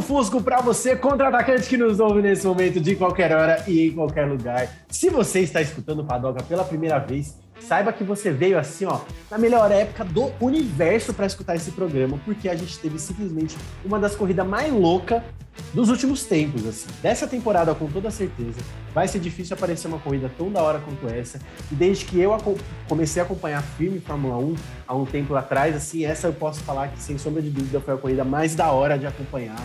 Fusco para você, contra-atacante que nos ouve nesse momento, de qualquer hora e em qualquer lugar. Se você está escutando o Padoca pela primeira vez, saiba que você veio assim, ó, na melhor época do universo para escutar esse programa, porque a gente teve simplesmente uma das corridas mais loucas dos últimos tempos, assim. Dessa temporada, com toda certeza, vai ser difícil aparecer uma corrida tão da hora quanto essa. E desde que eu comecei a acompanhar firme Fórmula 1 há um tempo atrás, assim, essa eu posso falar que, sem sombra de dúvida, foi a corrida mais da hora de acompanhar.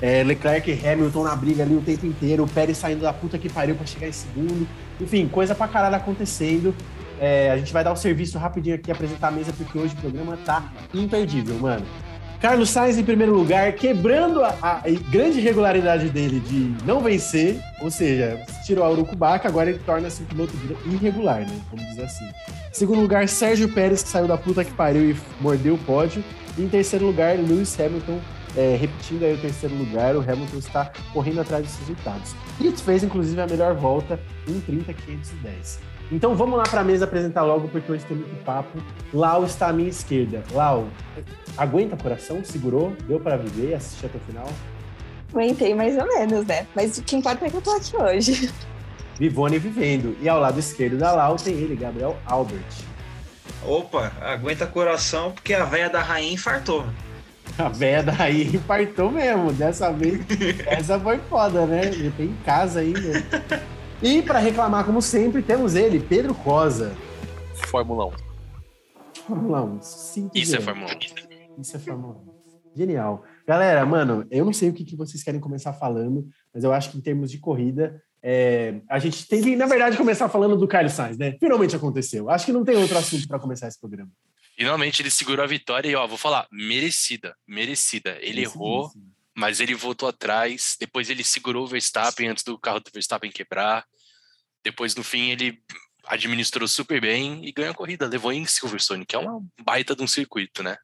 É, Leclerc e Hamilton na briga ali o tempo inteiro, o Pérez saindo da puta que pariu para chegar em segundo. Enfim, coisa pra caralho acontecendo. É, a gente vai dar o um serviço rapidinho aqui, apresentar a mesa, porque hoje o programa tá imperdível, mano. Carlos Sainz em primeiro lugar, quebrando a, a, grande regularidade dele de não vencer, ou seja, tirou a Urucubaca, agora ele torna-se um piloto irregular, né? Vamos dizer assim. Segundo lugar, Sérgio Pérez, que saiu da puta que pariu e mordeu o pódio. E em terceiro lugar, Lewis Hamilton, é, repetindo aí o terceiro lugar, o Hamilton está correndo atrás dos resultados. E fez, inclusive, a melhor volta em 30.510. Então vamos lá para a mesa apresentar logo, porque hoje tem muito papo. Lau está à minha esquerda. Lau, aguenta coração? Segurou? Deu para viver? Assistir até o final? Aguentei mais ou menos, né? Mas o que importa é que eu tô aqui hoje. Vivone vivendo. E ao lado esquerdo da Lau tem ele, Gabriel Albert. Opa, aguenta coração porque a véia da rainha infartou. A véia da rainha infartou mesmo. Dessa vez, essa foi foda, né? Ele tem em casa ainda. E para reclamar, como sempre, temos ele, Pedro Rosa. Fórmula 1. Fórmula 1. Sim, Isso é Fórmula 1. Isso é Fórmula 1. Genial. Galera, mano, eu não sei o que, que vocês querem começar falando, mas eu acho que em termos de corrida, é, a gente tem que, na verdade, começar falando do Carlos Sainz, né? Finalmente aconteceu. Acho que não tem outro assunto para começar esse programa. Finalmente ele segurou a vitória e, ó, vou falar, merecida, merecida. Ele errou, mas ele voltou atrás. Depois ele segurou o Verstappen antes do carro do Verstappen quebrar. Depois, no fim, ele administrou super bem e ganhou a corrida. Levou em Silverstone, que é uma baita de um circuito, né?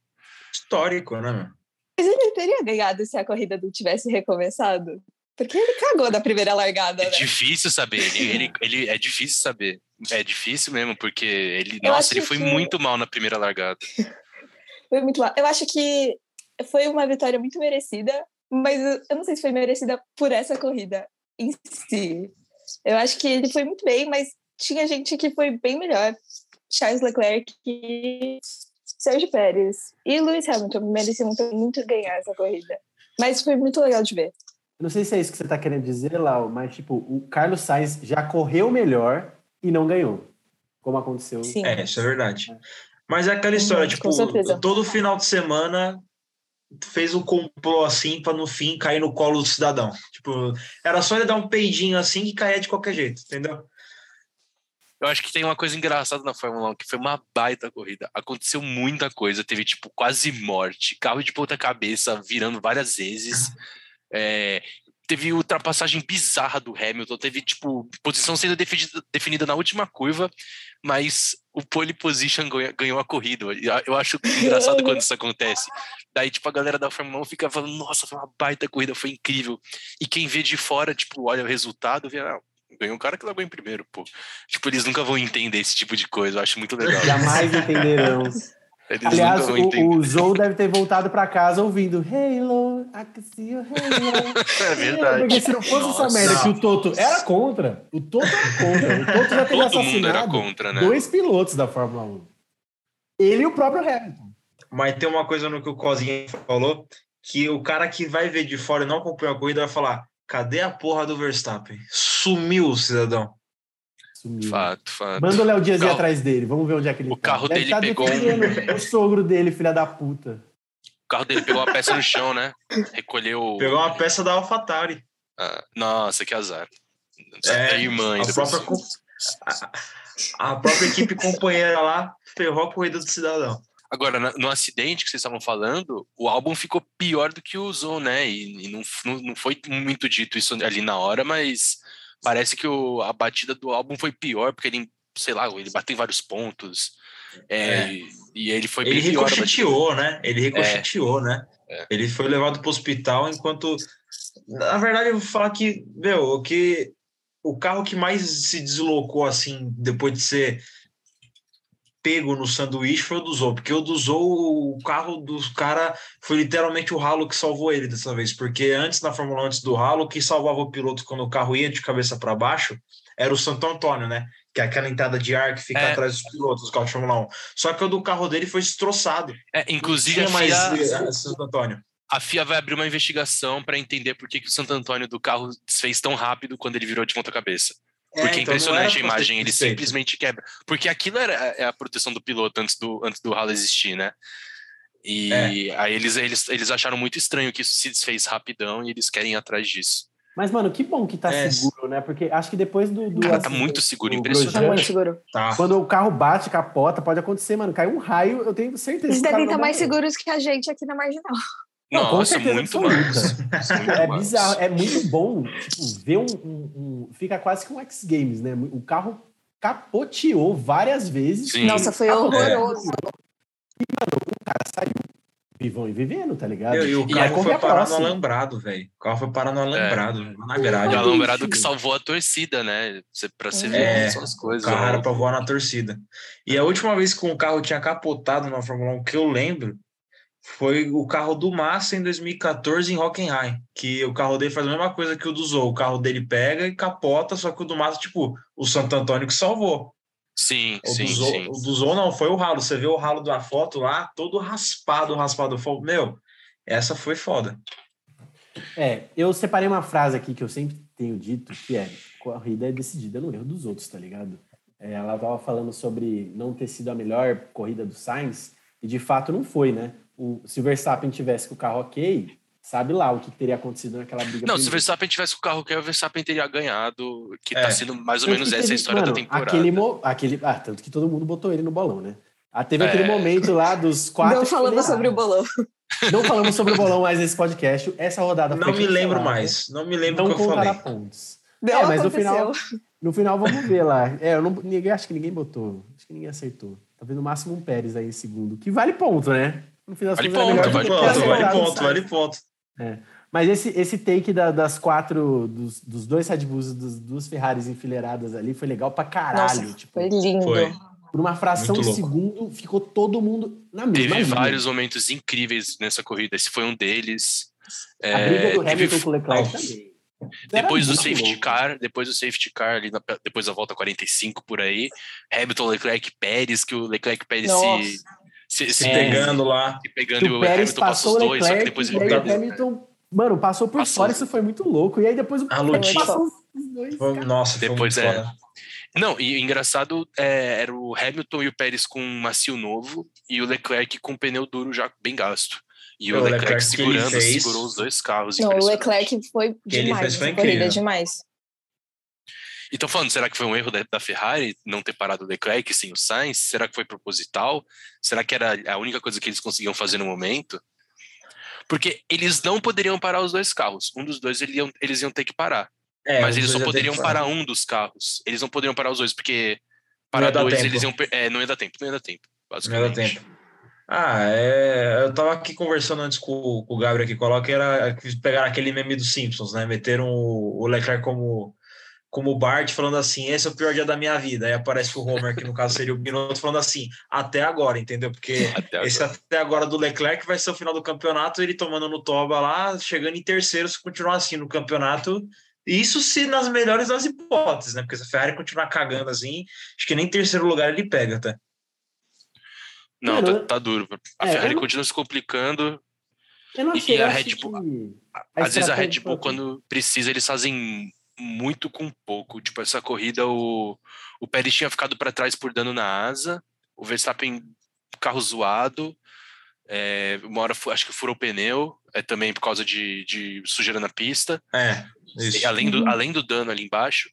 Histórico, né? Mas ele teria ganhado se a corrida não tivesse recomeçado? Porque ele cagou na primeira largada. É né? difícil saber. Ele, ele, ele, é difícil saber. É difícil mesmo, porque ele, Eu nossa, ele foi que... muito mal na primeira largada. foi muito mal. Eu acho que foi uma vitória muito merecida, mas eu não sei se foi merecida por essa corrida em si. Eu acho que ele foi muito bem, mas tinha gente que foi bem melhor. Charles Leclerc e Sérgio Pérez. E Lewis Hamilton mereciam muito, muito ganhar essa corrida. Mas foi muito legal de ver. Não sei se é isso que você está querendo dizer, Lau, mas tipo, o Carlos Sainz já correu melhor e não ganhou. Como aconteceu. Sim. É, isso é verdade. Mas é aquela história, tipo, todo final de semana fez um complô assim para no fim cair no colo do cidadão. Tipo, era só ele dar um peidinho assim e cair de qualquer jeito, entendeu? Eu acho que tem uma coisa engraçada na Fórmula 1, que foi uma baita corrida. Aconteceu muita coisa, teve tipo quase morte, carro de ponta cabeça virando várias vezes. É, teve ultrapassagem bizarra do Hamilton, teve tipo posição sendo definida, definida na última curva, mas o pole position ganhou, a corrida. Eu acho engraçado quando isso acontece. Daí, tipo, a galera da Fórmula 1 fica falando, nossa, foi uma baita corrida, foi incrível. E quem vê de fora, tipo, olha o resultado, vê, ah, ganhou um cara que largou em primeiro, pô. Tipo, eles nunca vão entender esse tipo de coisa, eu acho muito legal. Jamais entenderão. Eles Aliás, o, o Zou deve ter voltado para casa ouvindo Halo, I can see you Halo. É verdade. Porque se não fosse Nossa. essa merda que o Toto era contra, o Toto era contra. O Toto já teria assassinado contra, né? dois pilotos da Fórmula 1. Ele e o próprio Hamilton. Mas tem uma coisa no que o Cozinha falou, que o cara que vai ver de fora e não acompanha a corrida vai falar, cadê a porra do Verstappen? Sumiu o cidadão. Sumiu. Fato, fato. Manda o Léo Dias ir atrás dele. Vamos ver onde é que ele o tá. carro Deve dele tá pegou um... o sogro dele, filha da puta. O carro dele pegou uma peça no chão, né? Recolheu. Pegou uma peça da AlphaTauri. Ah, nossa, que azar. É, irmã ainda. A própria, a, a própria equipe companheira lá ferrou a corrida do cidadão. Agora, no acidente que vocês estavam falando, o álbum ficou pior do que usou, né? E, e não, não, não foi muito dito isso ali na hora, mas parece que o, a batida do álbum foi pior, porque ele, sei lá, ele bateu em vários pontos. É, é. E ele foi Ele ricocheteou, né? Ele ricocheteou, é. né? É. Ele foi levado para o hospital enquanto. Na verdade, eu vou falar que, meu, que o carro que mais se deslocou assim, depois de ser pego no sanduíche foi o do Zou, porque o do Zou, o carro do cara foi literalmente o ralo que salvou ele dessa vez, porque antes na Fórmula 1, antes do ralo, quem salvava o piloto quando o carro ia de cabeça para baixo era o Santo Antônio, né? Que é aquela entrada de ar que fica é. atrás dos pilotos do carro de Fórmula 1. Só que o do carro dele foi destroçado. É, inclusive a FIA, Santo Antônio. A FIA vai abrir uma investigação para entender por que, que o Santo Antônio do carro fez tão rápido quando ele virou de ponta cabeça. É, Porque é, então é impressionante a imagem, ele simplesmente quebra. Porque aquilo era é a proteção do piloto antes do, antes do ralo existir, né? E é. aí eles, eles, eles acharam muito estranho que isso se desfez rapidão e eles querem ir atrás disso. Mas, mano, que bom que tá é. seguro, né? Porque acho que depois do. do Cara, tá muito seguro, impressionante. Tá muito seguro. Tá. Quando o carro bate, capota, pode acontecer, mano. Cai um raio, eu tenho certeza. Eles devem estar mais seguros que a gente aqui na marginal. Não, Nossa, muito mais. é bizarro, é muito bom tipo, ver um, um, um, Fica quase que um X Games, né? O carro capoteou várias vezes. Sim. Nossa, foi horroroso. E, mano, o cara saiu vivão e vivendo, tá ligado? E, e o carro e foi parar no alambrado, velho. O carro foi parar no alambrado, é. na grade. O alambrado que salvou a torcida, né? Pra você ver é, as coisas. O carro era pra voar na torcida. E a última vez que um carro tinha capotado na Fórmula 1 que eu lembro foi o carro do Massa em 2014 em Hockenheim, que o carro dele faz a mesma coisa que o do Zou. O carro dele pega e capota, só que o do Massa, tipo, o Santo Antônio que salvou. Sim, o sim, do Zou, sim. O do Zou não, foi o ralo. Você vê o ralo da foto lá, todo raspado, raspado. Meu, essa foi foda. É, eu separei uma frase aqui que eu sempre tenho dito, que é corrida é decidida no erro dos outros, tá ligado? É, ela tava falando sobre não ter sido a melhor corrida do Sainz, e de fato não foi, né? O, se o Verstappen tivesse com o carro ok, sabe lá o que teria acontecido naquela briga. Não, se o Verstappen tivesse com o carro ok, o Verstappen teria ganhado, que tá é. tá sendo mais ou tanto menos essa teve, história mano, da temporada. Aquele, aquele, ah, tanto que todo mundo botou ele no bolão, né? Ah, teve é. aquele momento lá dos quatro. Não falamos sobre o bolão. Não falamos sobre o bolão mais nesse podcast. Essa rodada Não me lembro mais. Não me lembro o que eu falei. pontos. Não, é, mas no final, no final vamos ver lá. É, eu não, ninguém, acho que ninguém botou. Acho que ninguém acertou. Talvez no máximo um Pérez aí em segundo. Que vale ponto, né? No final vale ponto, vale ponto, vale ponto, vale ponto. É. Mas esse, esse take da, das quatro, dos, dos dois Red Bulls, dos duas Ferraris enfileiradas ali, foi legal pra caralho. Nossa, tipo, foi lindo. Foi. Por uma fração de segundo, ficou todo mundo na mesma. Teve vários momentos incríveis nessa corrida. Esse foi um deles. A é, briga do Hamilton teve... com o Leclerc também. Depois do safety louco. car, depois do safety car, ali na, depois da volta 45 por aí, Hamilton, Leclerc, Pérez, que o Leclerc Pérez se se, se é. pegando lá. Se pegando e o, o Hamilton passou os dois, Leclerc, só que depois ele... o Hamilton, mano, passou por passou. fora, isso foi muito louco. E aí depois o a passou os dois. Foi, nossa, depois é. Fora. Não, e engraçado é, era o Hamilton e o Pérez com um macio novo e o Leclerc com um pneu duro já bem gasto. E o, o Leclerc, Leclerc segurando, fez... segurou os dois carros. Não, o Leclerc foi demais, foi corrida demais. E falando, será que foi um erro da, da, Ferrari não ter parado o Leclerc sem o Sainz? Será que foi proposital? Será que era a única coisa que eles conseguiam fazer no momento? Porque eles não poderiam parar os dois carros. Um dos dois eles iam, eles iam ter que parar. É, Mas eles só poderiam parar um dos carros. Eles não poderiam parar os dois, porque para dois tempo. eles iam. É, não ia dar tempo, não ia dar tempo. Basicamente. Não ia dar tempo. Ah, é, eu tava aqui conversando antes com, com o Gabriel que coloca, era pegar aquele meme dos Simpsons, né? Meteram o, o Leclerc como como o Bart falando assim, esse é o pior dia da minha vida. Aí aparece o Homer, que no caso seria o Binotto, falando assim, até agora, entendeu? Porque até esse agora. até agora do Leclerc vai ser o final do campeonato, ele tomando no toba lá, chegando em terceiro, se continuar assim no campeonato. Isso se nas melhores das hipóteses, né? Porque se a Ferrari continuar cagando assim, acho que nem terceiro lugar ele pega, tá? Não, tá, tá, duro. A é, Ferrari não... continua se complicando. Eu não sei, e a Red Bull. Às vezes a Red Bull, quando precisa, eles fazem muito com pouco. Tipo, essa corrida, o, o Pérez tinha ficado para trás por dano na asa, o Verstappen, carro zoado, é, uma hora acho que furou o pneu, é também por causa de, de sujeira na pista. É, isso. além, do, além do dano ali embaixo.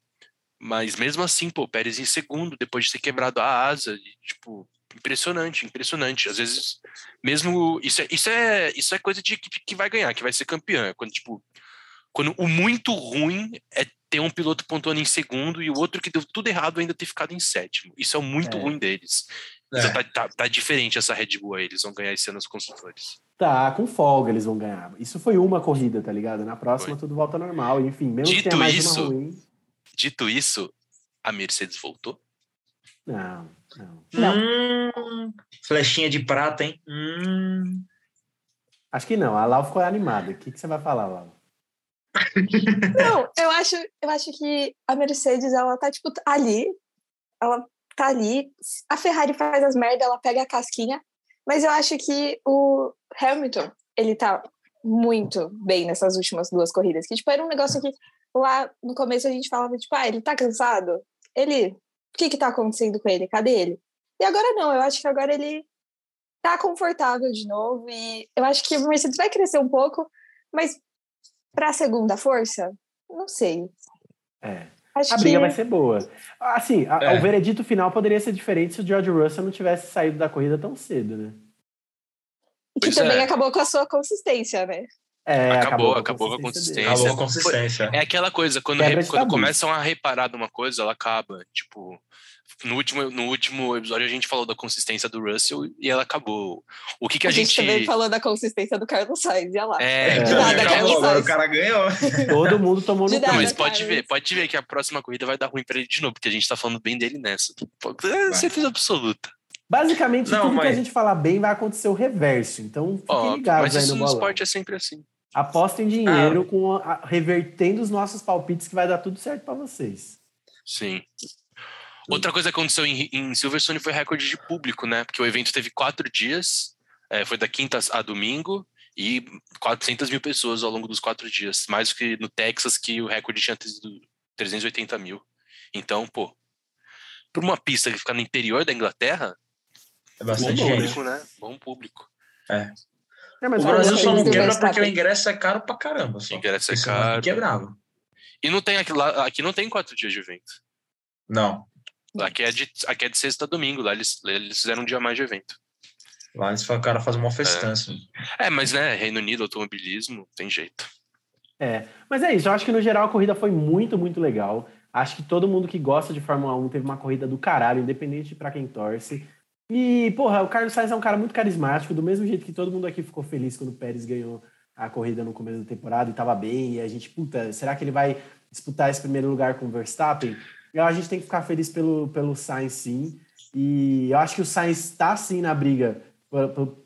Mas mesmo assim, pô, o Pérez em segundo, depois de ter quebrado a asa, e, tipo, impressionante, impressionante. Às vezes, mesmo. Isso é, isso é, isso é coisa de equipe que vai ganhar, que vai ser campeã. Quando, tipo, quando o muito ruim é ter um piloto pontuando em segundo e o outro que deu tudo errado ainda ter ficado em sétimo. Isso é o muito é. ruim deles. É. Então tá, tá, tá, diferente essa Red Bull aí, eles vão ganhar esse ano os construtores. Tá, com folga eles vão ganhar. Isso foi uma corrida, tá ligado? Na próxima foi. tudo volta normal. Enfim, mesmo dito que tenha mais isso, uma ruim. Dito isso, a Mercedes voltou? Não. Não. Hum, flechinha de prata, hein? Hum. Acho que não. A Lau ficou animada. O que, que você vai falar, Lau? Não, eu acho, eu acho que a Mercedes, ela tá, tipo, ali. Ela tá ali. A Ferrari faz as merdas, ela pega a casquinha. Mas eu acho que o Hamilton, ele tá muito bem nessas últimas duas corridas. Que, tipo, era um negócio que lá no começo a gente falava, tipo, ah, ele tá cansado? Ele, o que que tá acontecendo com ele? Cadê ele? E agora não, eu acho que agora ele tá confortável de novo e eu acho que o Mercedes vai crescer um pouco, mas para a segunda força, não sei. É. Acho a briga que... vai ser boa. Assim, a, é. o veredito final poderia ser diferente se o George Russell não tivesse saído da corrida tão cedo, né? E que pois também é. acabou com a sua consistência, né? É, acabou, acabou, com a consistência. Acabou com a consistência. É aquela coisa, quando, re, quando começam a reparar numa coisa, ela acaba. Tipo, no último, no último episódio a gente falou da consistência do Russell e ela acabou. O que, que a, a gente... gente também falou da consistência do Carlos Sainz, olha lá. É, é. Nada, Carlos Sainz. o cara ganhou. Todo mundo tomou no Não, mas pode ver, pode ver que a próxima corrida vai dar ruim pra ele de novo, porque a gente tá falando bem dele nessa. É certeza absoluta. Basicamente, não, tudo mas... que a gente falar bem vai acontecer o reverso. Então, fiquem Ó, ligados aí no bolão. Mas esporte é sempre assim. Apostem dinheiro ah. com a, revertendo os nossos palpites que vai dar tudo certo para vocês. Sim. Outra coisa que aconteceu em, em, Silverstone foi recorde de público, né? Porque o evento teve quatro dias, é, foi da quinta a domingo, e 400 mil pessoas ao longo dos quatro dias. Mais do que no Texas, que o recorde tinha sido 380 mil. Então, pô, para uma pista que fica no interior da Inglaterra, é bastante bom público, né? Bom público. É. É, mas o Brasil só não quebra porque o ingresso é caro pra caramba. Só. O ingresso é caro. Quebrava. E não tem aqui, lá, aqui não tem quatro dias de evento. Não. Aqui é de, aqui é de sexta a domingo, lá eles, eles fizeram um dia mais de evento. Lá eles o cara faz uma festança. É. é, mas né, Reino Unido, automobilismo, tem jeito. É, mas é isso, eu acho que no geral a corrida foi muito, muito legal. Acho que todo mundo que gosta de Fórmula 1 teve uma corrida do caralho, independente para quem torce. E, porra, o Carlos Sainz é um cara muito carismático, do mesmo jeito que todo mundo aqui ficou feliz quando o Pérez ganhou a corrida no começo da temporada e tava bem, e a gente, puta, será que ele vai disputar esse primeiro lugar com o Verstappen? Eu, a gente tem que ficar feliz pelo, pelo Sainz, sim. E eu acho que o Sainz está, sim, na briga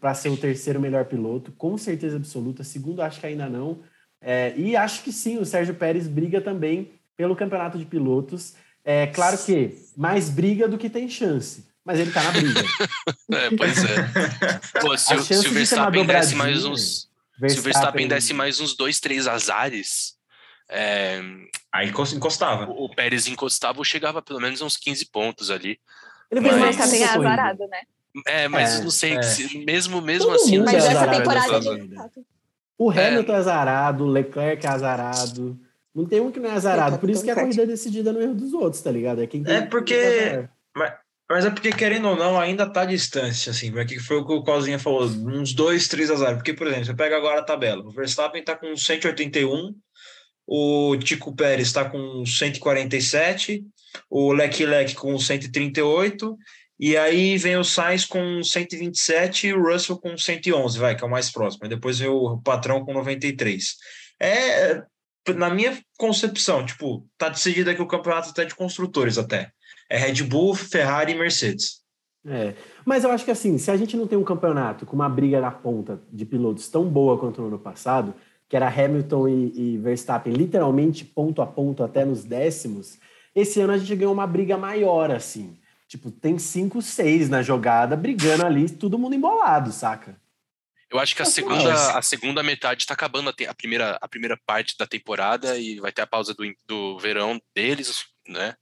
para ser o terceiro melhor piloto, com certeza absoluta. Segundo, acho que ainda não. É, e acho que sim, o Sérgio Pérez briga também pelo campeonato de pilotos. É claro que mais briga do que tem chance mas ele tá na briga. é, pois é. Pô, se, se o Verstappen desse mais uns. Verstappen... Se o Verstappen desse mais uns dois, três azares. É... Aí encostava. O, o, Pérez encostava ou chegava pelo menos uns 15 pontos ali. Ele mas... o Verstappen é azarado, né? É, mas é, não sei, é. se, mesmo, mesmo assim. Mas é essa temporada de O Hamilton é azarado, o Leclerc é azarado. Não tem um que não é azarado. Por isso que a corrida é decidida no erro dos outros, tá ligado? É, quem é porque. Mas, é porque, querendo ou não, ainda tá distância, assim. Porque foi o que o Cozinha falou, uns dois, três azares. Porque, por exemplo, você pega agora a tabela. O Verstappen tá com 181, o Tico Pérez está com 147, o Leclerc com 138, e aí vem o Sainz com 127 e o Russell com 111, vai, que é o mais próximo. E depois vem o patrão com 93. É, na minha concepção, tipo, tá decidido aqui o campeonato até de construtores até é Red Bull, Ferrari e Mercedes. É, mas eu acho que assim, se a gente não tem um campeonato com uma briga na ponta de pilotos tão boa quanto no ano passado, que era Hamilton e, e Verstappen literalmente ponto a ponto até nos décimos, esse ano a gente ganhou uma briga maior, assim. Tipo, tem cinco, seis na jogada, brigando ali, todo mundo embolado, saca? Eu acho que a segunda, a segunda metade está acabando a, a, primeira, a primeira parte da temporada e vai ter a pausa do, do verão deles, né?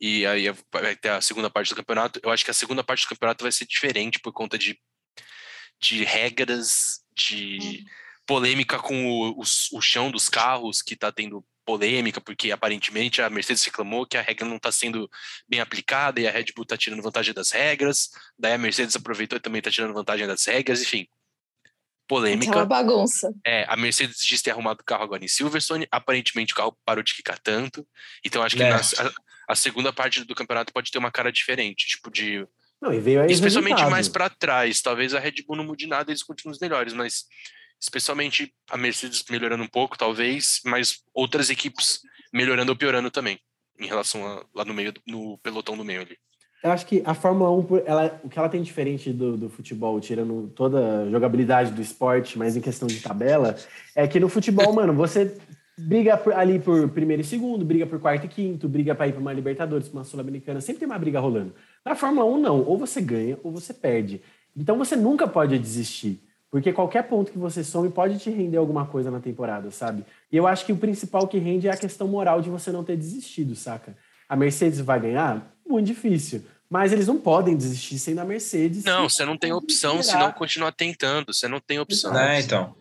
e aí vai ter a segunda parte do campeonato. Eu acho que a segunda parte do campeonato vai ser diferente por conta de, de regras, de uhum. Polêmica com o, o, o chão dos carros, que está tendo polêmica, porque aparentemente a Mercedes reclamou que a regra não está sendo bem aplicada e a Red Bull está tirando vantagem das regras, daí a Mercedes aproveitou e também está tirando vantagem das regras, enfim. Polêmica. É uma bagunça. É, a Mercedes disse ter arrumado o carro agora em Silverstone, aparentemente o carro parou de quicar tanto, então acho que é. nas, a segunda parte do campeonato pode ter uma cara diferente, tipo de. Não, e veio aí especialmente mais para trás. Talvez a Red Bull não mude nada, eles continuem os melhores, mas especialmente a Mercedes melhorando um pouco, talvez, mas outras equipes melhorando ou piorando também, em relação a, lá no meio, no pelotão do meio ali. Eu acho que a Fórmula 1, ela, o que ela tem diferente do, do futebol, tirando toda a jogabilidade do esporte, mas em questão de tabela, é que no futebol, mano, você briga por, ali por primeiro e segundo, briga por quarto e quinto, briga para ir para uma Libertadores, para uma Sul-Americana, sempre tem uma briga rolando. Na Fórmula 1, não. Ou você ganha ou você perde. Então você nunca pode desistir. Porque qualquer ponto que você some pode te render alguma coisa na temporada, sabe? E eu acho que o principal que rende é a questão moral de você não ter desistido, saca? A Mercedes vai ganhar? Muito difícil. Mas eles não podem desistir sem a Mercedes. Não, você não tem opção se não continuar tentando. Você não tem opção. É, então.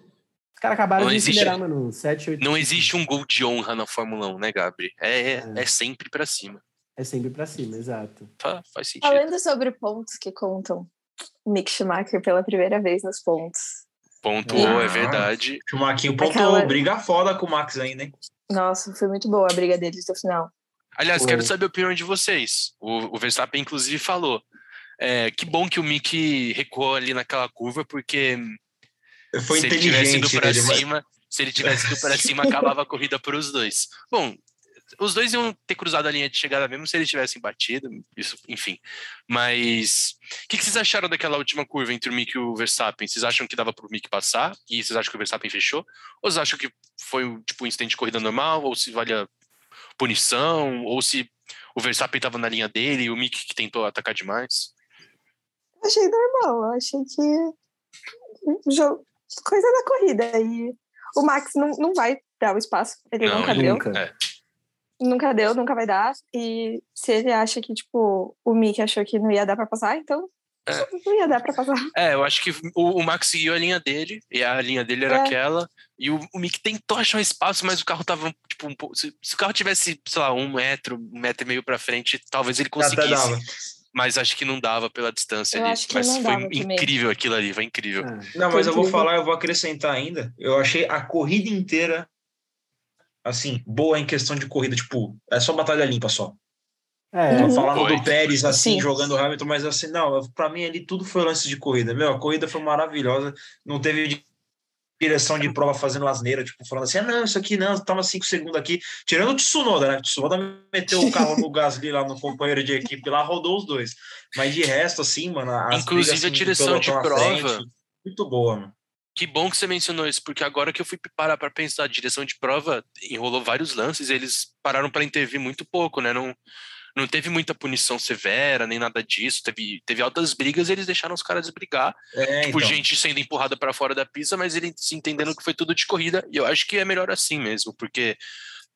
Os caras acabaram não de existe, liderar, mano. 7, 8, não existe um gol de honra na Fórmula 1, né, Gabri? É, é. é sempre para cima. É sempre para cima, exato. Faz, faz sentido. Falando sobre pontos que contam, Mick Schumacher pela primeira vez nos pontos. Pontuou, é verdade. Schumacher pontuou, Aquela... briga foda com o Max ainda, hein? Nossa, foi muito boa a briga deles no final. Aliás, Pô. quero saber a opinião de vocês. O, o Verstappen, inclusive, falou. É, que bom que o Mick recuou ali naquela curva, porque foi se ele tivesse ido para cima, se ele tivesse ido para cima, acabava a corrida para os dois. Bom, os dois iam ter cruzado a linha de chegada mesmo se eles tivessem batido, isso, enfim. Mas o que, que, vocês acharam daquela última curva entre o Mick e o Verstappen? Vocês acham que dava para o Mick passar e vocês acham que o Verstappen fechou? Ou vocês acham que foi tipo um incidente de corrida normal? Ou se valia punição? Ou se o Verstappen estava na linha dele e o Mick que tentou atacar demais? Achei normal, achei que coisa da corrida e o Max não, não vai dar o espaço, ele não, nunca deu. É. Nunca deu, nunca vai dar. E se ele acha que, tipo, o Mick achou que não ia dar pra passar, então é. não ia dar pra passar. É, eu acho que o, o, Max seguiu a linha dele, e a linha dele era é. aquela, e o, o Mick tentou achar um espaço, mas o carro tava, tipo, um pouco. Se, se, o carro tivesse, sei lá, um metro, um metro e meio pra frente, talvez ele conseguisse. Mas acho que não dava pela distância eu ali. Mas foi incrível aquilo ali, foi incrível. É. Não, mas eu vou falar, eu vou acrescentar ainda. Eu achei a corrida inteira assim, boa em questão de corrida, tipo, é só batalha limpa só. É, uhum. falava do Pérez assim, Sim. jogando o Hamilton, mas assim, não, para mim ali tudo foi lance de corrida. Meu, a corrida foi maravilhosa, não teve direção de prova fazendo asneira, tipo, falando assim, ah, não, isso aqui não, tava cinco segundos aqui, tirando o Tsunoda, né? O Tsunoda meteu o carro no Gasly lá no companheiro de equipe lá, rodou os dois. Mas de resto, assim, mano, Inclusive brigas, assim, a direção de prova. Frente, muito boa, mano. Que bom que você mencionou isso, porque agora que eu fui parar para pensar, a direção de prova enrolou vários lances, eles pararam para intervir muito pouco, né? Não, não teve muita punição severa, nem nada disso. Teve, teve altas brigas, eles deixaram os caras brigar. É, tipo, então. gente sendo empurrada para fora da pista, mas eles se entendendo que foi tudo de corrida. E eu acho que é melhor assim mesmo, porque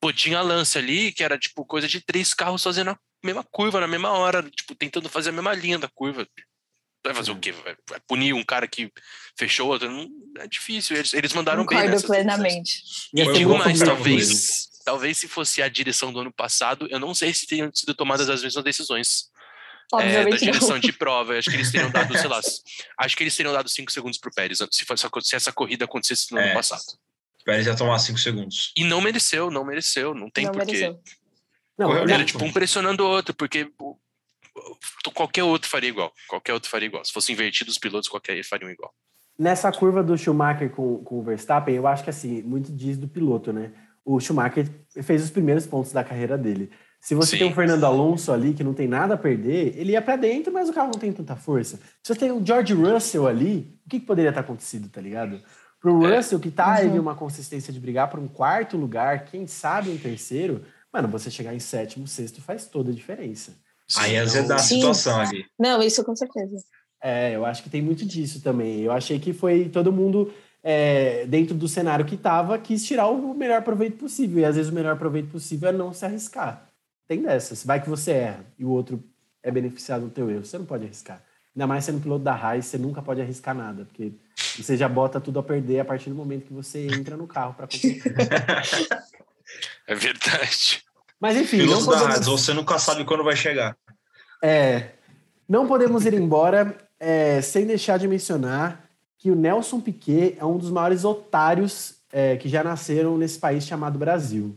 pô, tinha lance ali que era tipo coisa de três carros fazendo a mesma curva na mesma hora, tipo, tentando fazer a mesma linha da curva. Vai fazer o quê? Vai punir um cara que fechou outro? Não, é difícil. Eles, eles mandaram Concordo bem. plenamente. E eu digo mais, talvez, talvez se fosse a direção do ano passado, eu não sei se teriam sido tomadas as mesmas decisões. É, da direção não. de prova. Eu acho que eles teriam dado, sei lá, acho que eles teriam dado cinco segundos pro Pérez se, fosse, se essa corrida acontecesse no é, ano passado. O Pérez ia tomar cinco segundos. E não mereceu, não mereceu. Não tem porquê. Não, era tipo um pressionando o outro, porque qualquer outro faria igual. Qualquer outro faria igual. Se fosse invertido os pilotos, qualquer fariam igual. Nessa curva do Schumacher com, com o Verstappen, eu acho que assim, muito diz do piloto, né? O Schumacher fez os primeiros pontos da carreira dele. Se você Sim. tem o Fernando Alonso ali, que não tem nada a perder, ele ia para dentro, mas o carro não tem tanta força. Se você tem o George Russell ali, o que, que poderia ter acontecido, tá ligado? Pro é. Russell, que tá uhum. uma consistência de brigar para um quarto lugar, quem sabe um terceiro, mano, você chegar em sétimo, sexto faz toda a diferença. Aí azedar a situação ali. Não, isso com certeza. É, eu acho que tem muito disso também. Eu achei que foi todo mundo, é, dentro do cenário que estava, quis tirar o melhor proveito possível. E às vezes o melhor proveito possível é não se arriscar. Tem dessas. Vai que você erra e o outro é beneficiado do teu erro. Você não pode arriscar. Ainda mais sendo piloto da Raiz, você nunca pode arriscar nada, porque você já bota tudo a perder a partir do momento que você entra no carro para competir. é verdade. Mas enfim. Piloto podemos... da você nunca sabe quando vai chegar. É. Não podemos ir embora é, sem deixar de mencionar que o Nelson Piquet é um dos maiores otários é, que já nasceram nesse país chamado Brasil.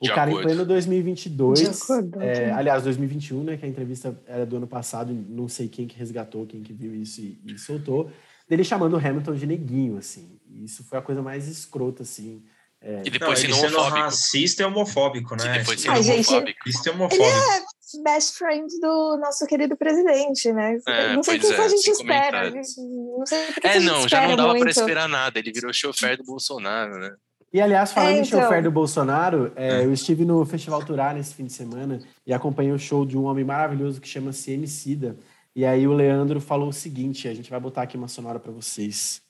O de cara, acordo. em pleno 2022, acordo, é, aliás, 2021, né, que a entrevista era do ano passado, não sei quem que resgatou, quem que viu isso e, e soltou, dele chamando o Hamilton de neguinho, assim. E isso foi a coisa mais escrota, assim, É. E depois não, sendo, sendo racista e homofóbico, né? E depois sendo Ai, homofóbico. Gente, homofóbico. Ele é best friend do nosso querido presidente, né? É, não sei o que, é, a gente espera. não sei que é, não, já não dava para esperar nada. Ele virou chofer do Bolsonaro, né? E, aliás, falando é, então... em chofer do Bolsonaro, é, é. eu estive no Festival Turá nesse fim de semana e acompanhei o show de um homem maravilhoso que chama-se Emicida. E aí o Leandro falou o seguinte, a gente vai botar aqui uma sonora para vocês.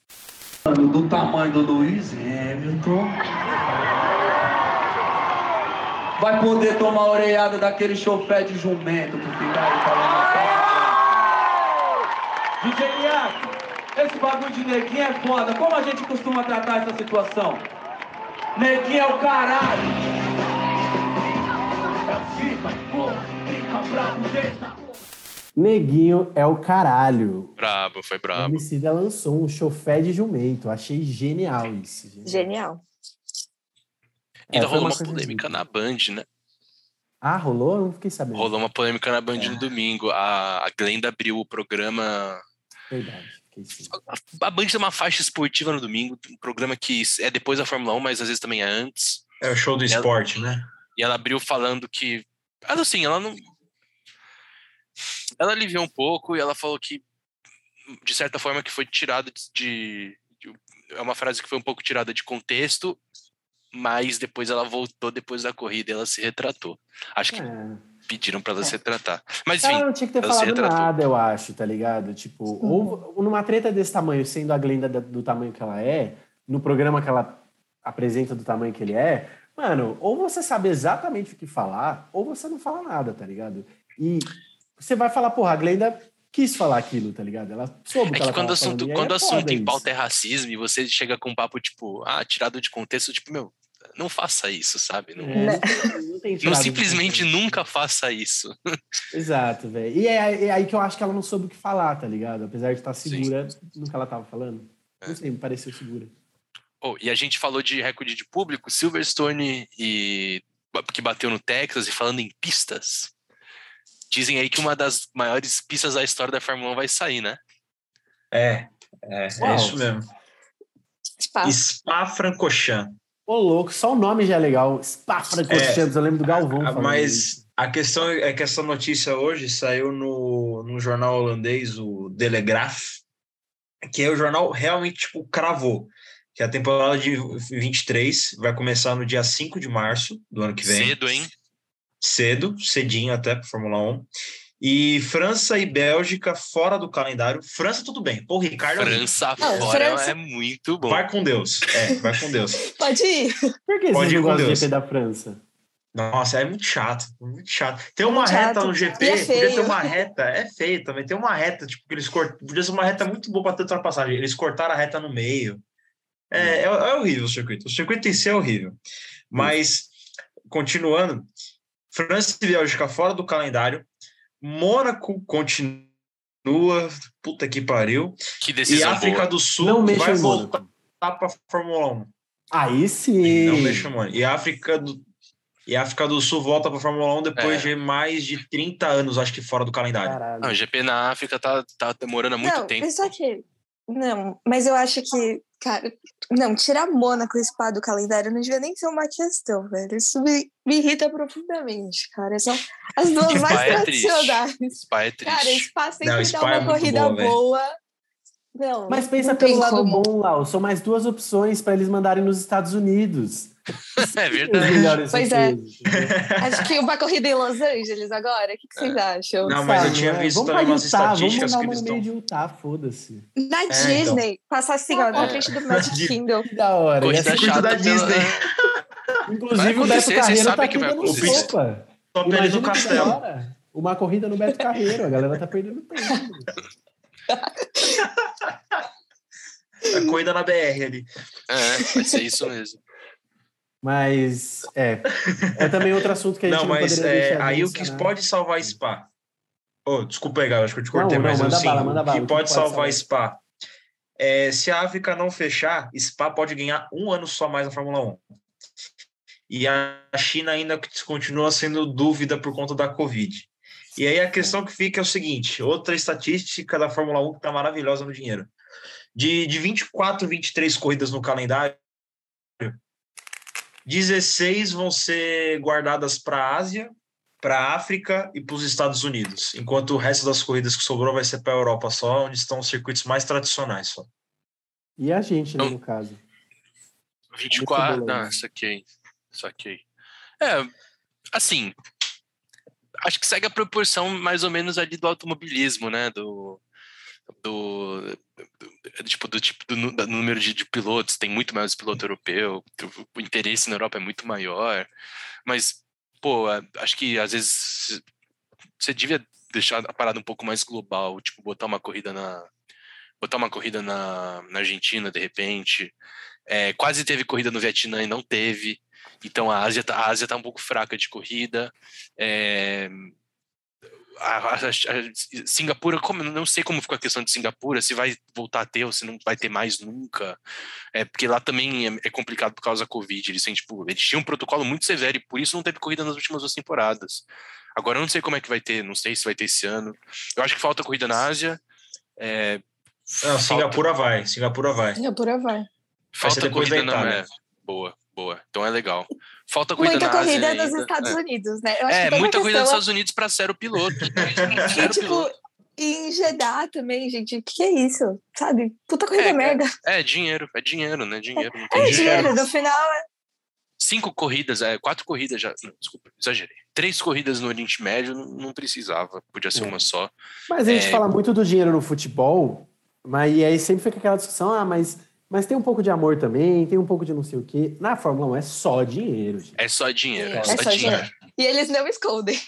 Do tamanho do Luiz Hamilton. Vai poder tomar orelhada daquele chofé de jumento que fica aí falando. DJ Iaco, esse bagulho de neguinho é foda. Como a gente costuma tratar essa situação? Neguinho é o caralho. É fica, porra, fica bravo, deixa. Neguinho é o caralho. Brabo, foi brabo. O Emicida lançou um chofé de jumento. Achei genial isso. Genial. genial. É, Ainda rolou uma, uma polêmica na Band, né? Ah, rolou? Eu não fiquei sabendo. Rolou uma polêmica na Band é. no domingo. A, a Glenda abriu o programa. Verdade. A, a Band tem uma faixa esportiva no domingo, um programa que é depois da Fórmula 1, mas às vezes também é antes. É o show do esporte, né? E ela abriu falando que. Assim, ela não ela aliviou um pouco e ela falou que, de certa forma, que foi tirado de, de, É uma frase que foi um pouco tirada de contexto, mas depois ela voltou depois da corrida e ela se retratou. Acho que é. pediram para ela é. se retratar. Mas enfim. Ela não tinha que ter falado nada, eu acho, tá ligado? Tipo, ou numa treta desse tamanho, sendo a Glenda do tamanho que ela é, no programa que ela apresenta do tamanho que ele é, mano, ou você sabe exatamente o que falar, ou você não fala nada, tá ligado? E você vai falar, porra, a Glenda quis falar aquilo, tá ligado? Ela soube é que, que quando assunto, quando o assunto em pauta é racismo e você chega com um papo tipo, ah, tirado de contexto, tipo, meu, não faça isso, sabe? Não, é, não, não simplesmente nunca faça isso. Exato, velho. E é, é, aí que eu acho que ela não soube o que falar, tá ligado? Apesar de estar segura Sim. no que ela tava falando. Não é. sei, me pareceu segura. Oh, e a gente falou de recorde de público, Silverstone e que bateu no Texas e falando em pistas. Dizem aí que uma das maiores pistas da história da Fórmula 1 vai sair, né? É, é, é isso mesmo. Spa, Spa Francorchamps. Ô, louco, só o nome já é legal. Spa Francorchamps, é, eu lembro do Galvão. Mas isso. a questão é que essa notícia hoje saiu no, no jornal holandês, o Telegraph, que é o jornal realmente, tipo, cravou. Que a temporada de 23 vai começar no dia 5 de março do ano que vem. Cedo, hein? Cedo, cedinho até para Fórmula 1. E França e Bélgica fora do calendário. França, tudo bem. Pô, Ricardo. É França não, fora França... é muito bom. Vai com Deus. É, vai com Deus. Pode ir. Por que Pode ir com Deus. GP da França? Nossa, é muito chato, muito chato. Tem uma reta chato. no GP, é podia ter uma reta, é feio também. Tem uma reta, tipo, que eles cortam. Podia ser uma reta muito boa para ter ultrapassagem. Eles cortaram a reta no meio. É, é, é horrível o circuito. O circuito em si é horrível. Mas, continuando, França e Bélgica fora do calendário. Mônaco continua. Puta que pariu. Que decisão e África boa. do Sul não vai voltar para a Fórmula 1. Aí sim. Não mexa, mano. E África do, e África do Sul volta para a Fórmula 1 depois é. de mais de 30 anos, acho que fora do calendário. Não, o GP na África tá, tá demorando muito não, tempo. Só que. Não, mas eu acho que Cara, não, tirar Mônaco e Spa do calendário não devia nem ser uma questão, velho. Isso me, me irrita profundamente, cara. São as duas Spa mais é tradicionais. Spa é triste. Cara, Spa sempre não, Spa dá uma é corrida boa. boa. Não, Mas pensa pelo lado como. bom, Lau. São mais duas opções para eles mandarem nos Estados Unidos. É verdade. Pois é. Acho que uma corrida em Los Angeles agora. O que, que vocês é. acham? Não, mas eu tinha visto vamos também umas Utah, estatísticas vamos que eles estão... de Utah, foda-se. Na é, Disney, então. passar assim, ó, na frente do Magic Kingdom. Que da hora. Corrida chata da Disney. Inclusive o Beto Carreiro tá perdendo sopa. Top ele no castelo. Uma corrida no Beto Carreiro, a galera tá perdendo tempo. A corrida na BR ali. É, vai ser isso mesmo. Mas é, é também outro assunto que a gente não, não mas é, aí o que pode salvar Spa. Oh, desculpa aí, galera, acho que eu te cortei, não, mas não, assim, bala, o que pode, pode salvar, salvar Spa. É, se a África não fechar, Spa pode ganhar um ano só mais na Fórmula 1. E a China ainda continua sendo dúvida por conta da Covid. E aí a questão que fica é o seguinte: outra estatística da Fórmula 1 que está maravilhosa no dinheiro. De, de 24, 23 corridas no calendário, 16 vão ser guardadas para a Ásia, para a África e para os Estados Unidos, enquanto o resto das corridas que sobrou vai ser para a Europa só, onde estão os circuitos mais tradicionais só. E a gente, né, no caso? 24, não, saquei, saquei. É, assim, acho que segue a proporção mais ou menos ali do automobilismo, né, do, do, do tipo do tipo do, do número de, de, pilotos tem muito mais piloto europeu o interesse na Europa é muito maior. Mas pô acho que às vezes você devia deixar a parada um pouco mais global tipo botar uma corrida na botar uma corrida na, na Argentina de repente. É, quase teve corrida no Vietnã e não teve então a Ásia tá, a Ásia tá um pouco fraca de corrida é, a, a, a, Singapura, como não sei como ficou a questão de Singapura, se vai voltar a ter ou se não vai ter mais nunca. É porque lá também é, é complicado por causa da Covid. Eles, têm, tipo, eles tinham um protocolo muito severo e por isso não teve corrida nas últimas duas temporadas. Agora eu não sei como é que vai ter, não sei se vai ter esse ano. Eu acho que falta corrida na Ásia. É, não, Singapura falta... vai, Singapura vai. Singapura vai. Falta corrida na. É, boa, boa. Então é legal. Falta corrida muita na corrida nos ainda. Estados é. Unidos, né? é, muita corrida nos Estados Unidos para ser o piloto. e, tipo, em Jeddah também, gente. O que, que é isso? Sabe? Puta corrida é, merda. É, é, dinheiro, é dinheiro, né? Dinheiro. Não tem é dinheiro, dinheiro. no final é. Cinco corridas, é, quatro corridas já. Não, desculpa, exagerei. Três corridas no Oriente Médio não, não precisava, podia ser uma só. Mas a gente fala muito do dinheiro no futebol, mas e aí sempre fica aquela discussão, ah, mas mas tem um pouco de amor também, tem um pouco de não sei o quê. Na Fórmula 1 é só dinheiro. Gente. É só dinheiro, é, é só, só dinheiro. dinheiro. E eles não escondem.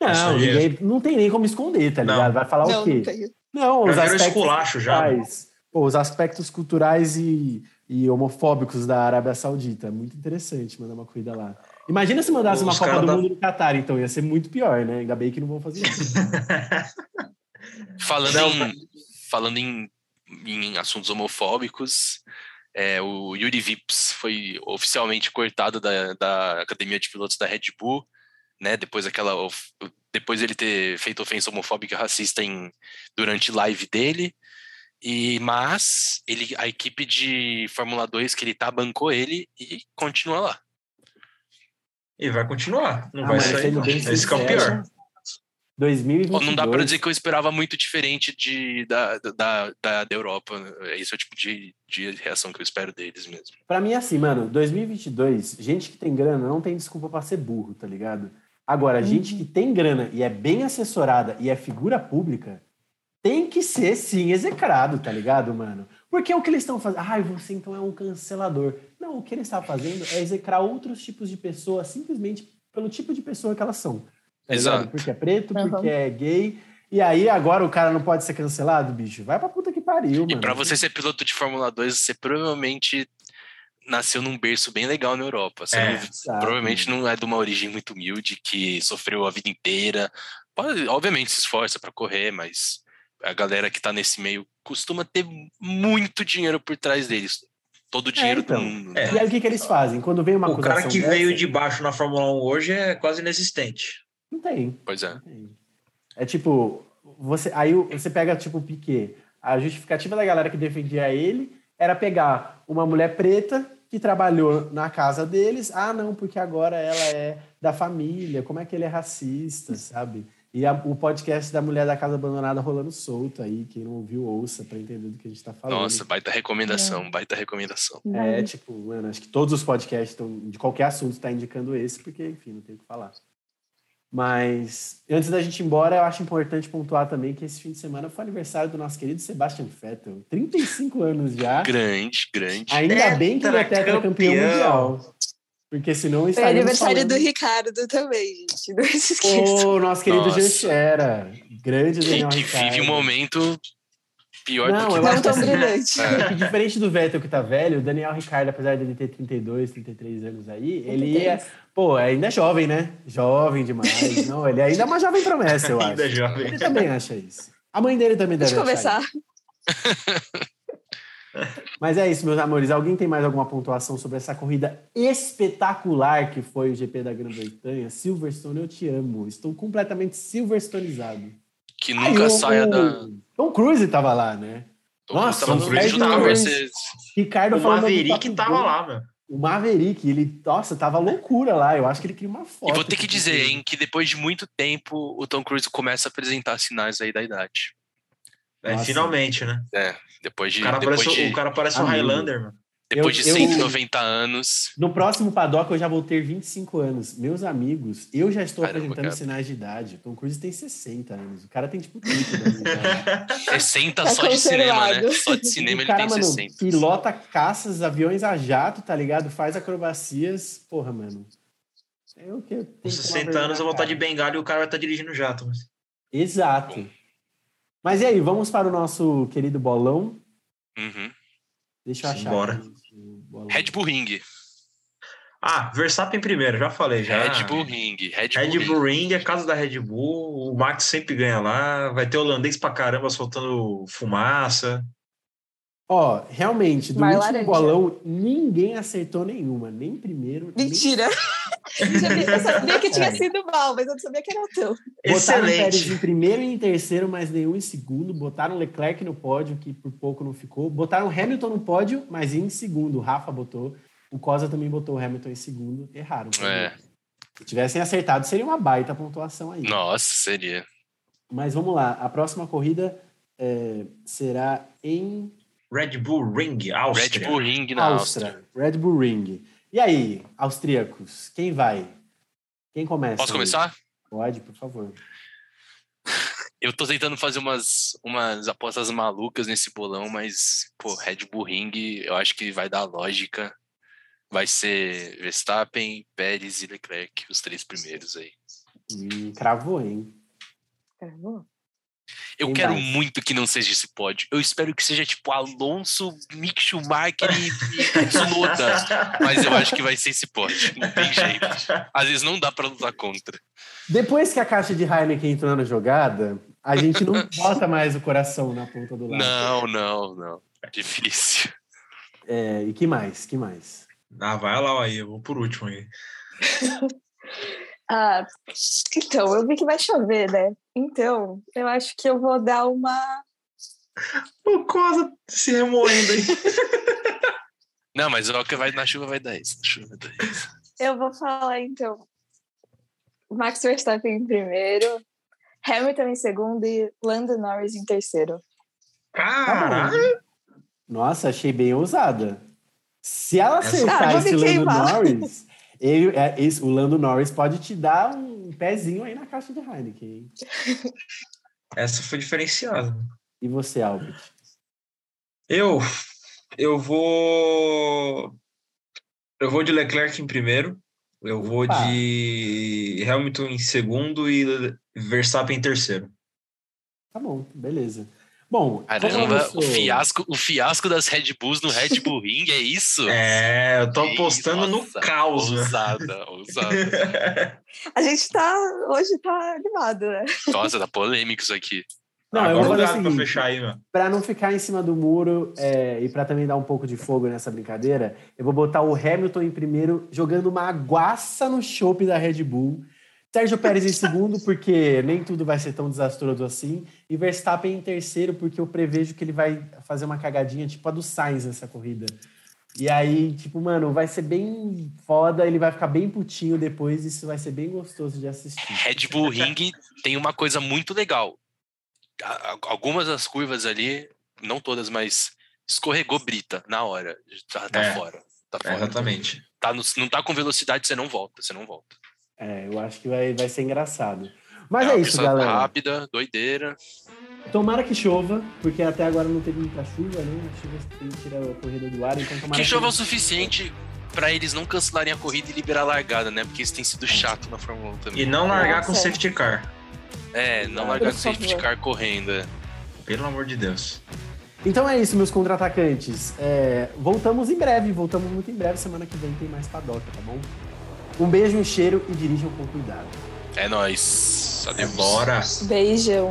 Não, ninguém, não tem nem como esconder, tá ligado? Vai falar não, o quê? Não, tem. não os aspectos esculacho já. Culturais, pô, os aspectos culturais e, e homofóbicos da Arábia Saudita. É muito interessante mandar uma corrida lá. Imagina se mandasse uma Copa do da... Mundo no Catar, então ia ser muito pior, né? Ainda bem que não vão fazer isso. falando, em, falando em, em assuntos homofóbicos, é, o Yuri Vips foi oficialmente cortado da, da academia de pilotos da Red Bull, né? Depois aquela, depois ele ter feito ofensa homofóbica e racista em, durante live dele. E mas ele, a equipe de Fórmula 2 que ele tá bancou ele e continua lá. E vai continuar, não ah, vai sair. Esse que é o pior. 2022. Não dá para dizer que eu esperava muito diferente de, da, da, da, da Europa. Esse é o tipo de, de reação que eu espero deles mesmo. Para mim, é assim, mano, 2022, gente que tem grana não tem desculpa para ser burro, tá ligado? Agora, uhum. gente que tem grana e é bem assessorada e é figura pública, tem que ser sim execrado, tá ligado, mano? Porque o que eles estão fazendo. Ai, você então é um cancelador. Não, o que ele está fazendo é execrar outros tipos de pessoas simplesmente pelo tipo de pessoa que elas são. Tá Exato. Porque é preto, uhum. porque é gay. E aí agora o cara não pode ser cancelado, bicho? Vai pra puta que pariu, mano. E pra você ser piloto de Fórmula 2, você provavelmente nasceu num berço bem legal na Europa. Você é, não, provavelmente não é de uma origem muito humilde, que sofreu a vida inteira. Pode, obviamente se esforça para correr, mas a galera que tá nesse meio costuma ter muito dinheiro por trás deles. Todo o dinheiro é, então. do mundo. Né? E aí o que, que eles fazem? Quando vem uma O cara que dessa, veio de baixo na Fórmula 1 hoje é quase inexistente. Não tem. Pois é. É tipo, você, aí você pega tipo o Piquet. A justificativa da galera que defendia ele era pegar uma mulher preta que trabalhou na casa deles. Ah, não, porque agora ela é da família. Como é que ele é racista, sabe? E a, o podcast da Mulher da Casa Abandonada rolando solto aí. Quem não ouviu, ouça para entender do que a gente tá falando. Nossa, baita recomendação, é. baita recomendação. É, tipo, mano, acho que todos os podcasts tão, de qualquer assunto tá indicando esse, porque, enfim, não tem o que falar. Mas antes da gente ir embora, eu acho importante pontuar também que esse fim de semana foi aniversário do nosso querido Sebastian Vettel. 35 anos já. Grande, grande. Ainda tetra bem que ele é tetracampeão mundial. Porque senão Foi aniversário falando... do Ricardo também, gente. Não se esqueçam. O nosso querido Janchera. Grande Daniel que, Ricardo. Que vive um momento pior não, do que... Não tão brilhante. É. Diferente do Vettel que tá velho, o Daniel Ricardo, apesar de ele ter 32, 33 anos aí, ele é... Pô, ainda é jovem, né? Jovem demais. não, ele ainda é uma jovem promessa, eu acho. ainda é jovem. Ele também acha isso. A mãe dele também deve Deixa achar Mas é isso, meus amores. Alguém tem mais alguma pontuação sobre essa corrida espetacular que foi o GP da Grã-Bretanha? Silverstone, eu te amo. Estou completamente silverstonizado. Que nunca Ai, saia o, da. Tom Cruise estava lá, né? Tom Nossa, Tom Cruise Ricardo, Ricardo o Maverick tava lá, meu. o Maverick, ele, nossa, tava loucura lá. Eu acho que ele queria uma foto. E vou ter que dizer, hein, que depois de muito tempo o Tom Cruise começa a apresentar sinais aí da idade. É, finalmente, né? É, depois de. O cara depois parece, de, o cara parece um Highlander, mano. Depois Eu- de eu- 190 anos. No próximo paddock eu já vou ter 25 anos. Meus amigos, eu já estou Caramba, apresentando cara. sinais de idade. O Tom Cruise tem 60 anos. O cara tem tipo 30 anos. de idade. 60 Tá só de cinema, né? Só de cinema o ele cara, tem mano, 60. pilota caças, aviões a jato, tá ligado? Faz acrobacias. Porra, mano. É o que eu Com que 60 tomar anos eu vou estar de bengala e o cara vai estar dirigindo jato. Mas... Exato. Mas e aí, vamos para o nosso querido bolão? Uhum. Deixa eu achar. Bolão. Red Bull Ring. Ah, Verstappen primeiro, já falei. Já. Red Bull Ring. Red Bull Red Ring. Bull Ring é casa da Red Bull, o Max sempre ganha lá, vai ter holandês pra caramba soltando fumaça. Ó, realmente, do último laranja. bolão, ninguém acertou nenhuma. Nem primeiro. nem Mentira! eu sabia que tinha É. sido mal, mas eu não sabia que era o teu. Botaram o Pérez Excelente. em primeiro e em terceiro, mas nenhum em segundo. Botaram Leclerc no pódio, que por pouco não ficou. Botaram Hamilton no pódio, mas em segundo. O Rafa botou. O Cosa também botou o Hamilton em segundo. Erraram. É. Se tivessem acertado, seria uma baita pontuação aí. Nossa, seria. Mas vamos lá. A próxima corrida é, será em Red Bull Ring, Áustria. Red Bull Ring na Áustria. Áustria. Red Bull Ring. E aí, austríacos, quem vai? Quem começa? Posso aí? começar? Pode, por favor. Eu tô tentando fazer umas, umas apostas malucas nesse bolão, mas, pô, Red Bull Ring, eu acho que vai dar lógica. Vai ser Verstappen, Pérez e Leclerc, os três primeiros aí. Hum, cravou, hein? Eu Quem quero mais? muito que não seja esse pódio. Eu espero que seja tipo Alonso, Mick Schumacher e, e Tsunoda. Mas eu acho que vai ser esse pódio. Não tem jeito. Às vezes não dá pra lutar contra. Depois que a caixa de Heineken entrou na jogada, a gente não bota mais o coração na ponta do lado. Não, não, não. Difícil. É, e que mais? Que mais? Ah, vai lá aí, eu vou por último aí. Ah, então, eu vi que vai chover, né? Então, eu acho que eu vou dar uma. O Cosa se remoendo aí. Não, mas o que vai na chuva vai dar isso. Na chuva vai dar isso. Eu vou falar, então. Max Verstappen em primeiro, Hamilton em segundo e Lando Norris em terceiro. Caralho! Nossa, achei bem ousada. Se ela acertar Ah, esse Lando. Norris, ele, é, esse- o Lando Norris pode te dar um pezinho aí na caixa de Heineken. hein? Essa foi diferenciada. E você, Albert? Eu, eu vou. Eu vou de Leclerc em primeiro. Eu vou Opa. de Hamilton em segundo e Verstappen em terceiro. Tá bom, beleza. Bom, Caramba, eu o fiasco, o fiasco das Red Bulls no Red Bull Ring, é isso? É, eu tô apostando nossa, no caos. né? Ousada, ousada. A gente tá. Hoje tá animado, né? Nossa, tá polêmico isso aqui. Não, eu Agora vou fazer o gato pra fechar aí, mano. Para não ficar em cima do muro é, e para também dar um pouco de fogo nessa brincadeira, eu vou botar o Hamilton em primeiro, jogando uma aguaça no chope da Red Bull. Sérgio Pérez em segundo, porque nem tudo vai ser tão desastroso assim. E Verstappen em terceiro, porque eu prevejo que ele vai fazer uma cagadinha tipo a do Sainz nessa corrida. E aí, tipo, mano, vai ser bem foda, ele vai ficar bem putinho depois, isso vai ser bem gostoso de assistir. Red Bull Ring tem uma coisa muito legal. Algumas das curvas ali, não todas, mas escorregou brita na hora. Tá, tá É. fora. Tá É, fora. exatamente. Tá no- não tá com velocidade, você não volta, você não volta. É, eu acho que vai, vai ser engraçado. Mas uma é, isso, galera. rápida, doideira. Tomara que chova, porque até agora não teve muita chuva, né? A chuva tem que tirar a corrida do ar, então tomara Que chova o suficiente pra eles não cancelarem a corrida e liberar a largada, né? Porque isso tem sido chato na Fórmula 1 também. E não largar com safety car. É, não largar com safety car correndo. é. Pelo amor de Deus. Então é isso, meus contra-atacantes. É, voltamos em breve, voltamos muito em breve. Semana que vem tem mais padoca, tá bom? Um beijo, um cheiro e dirijam com cuidado. É nóis. Adeus. Bora! Beijão.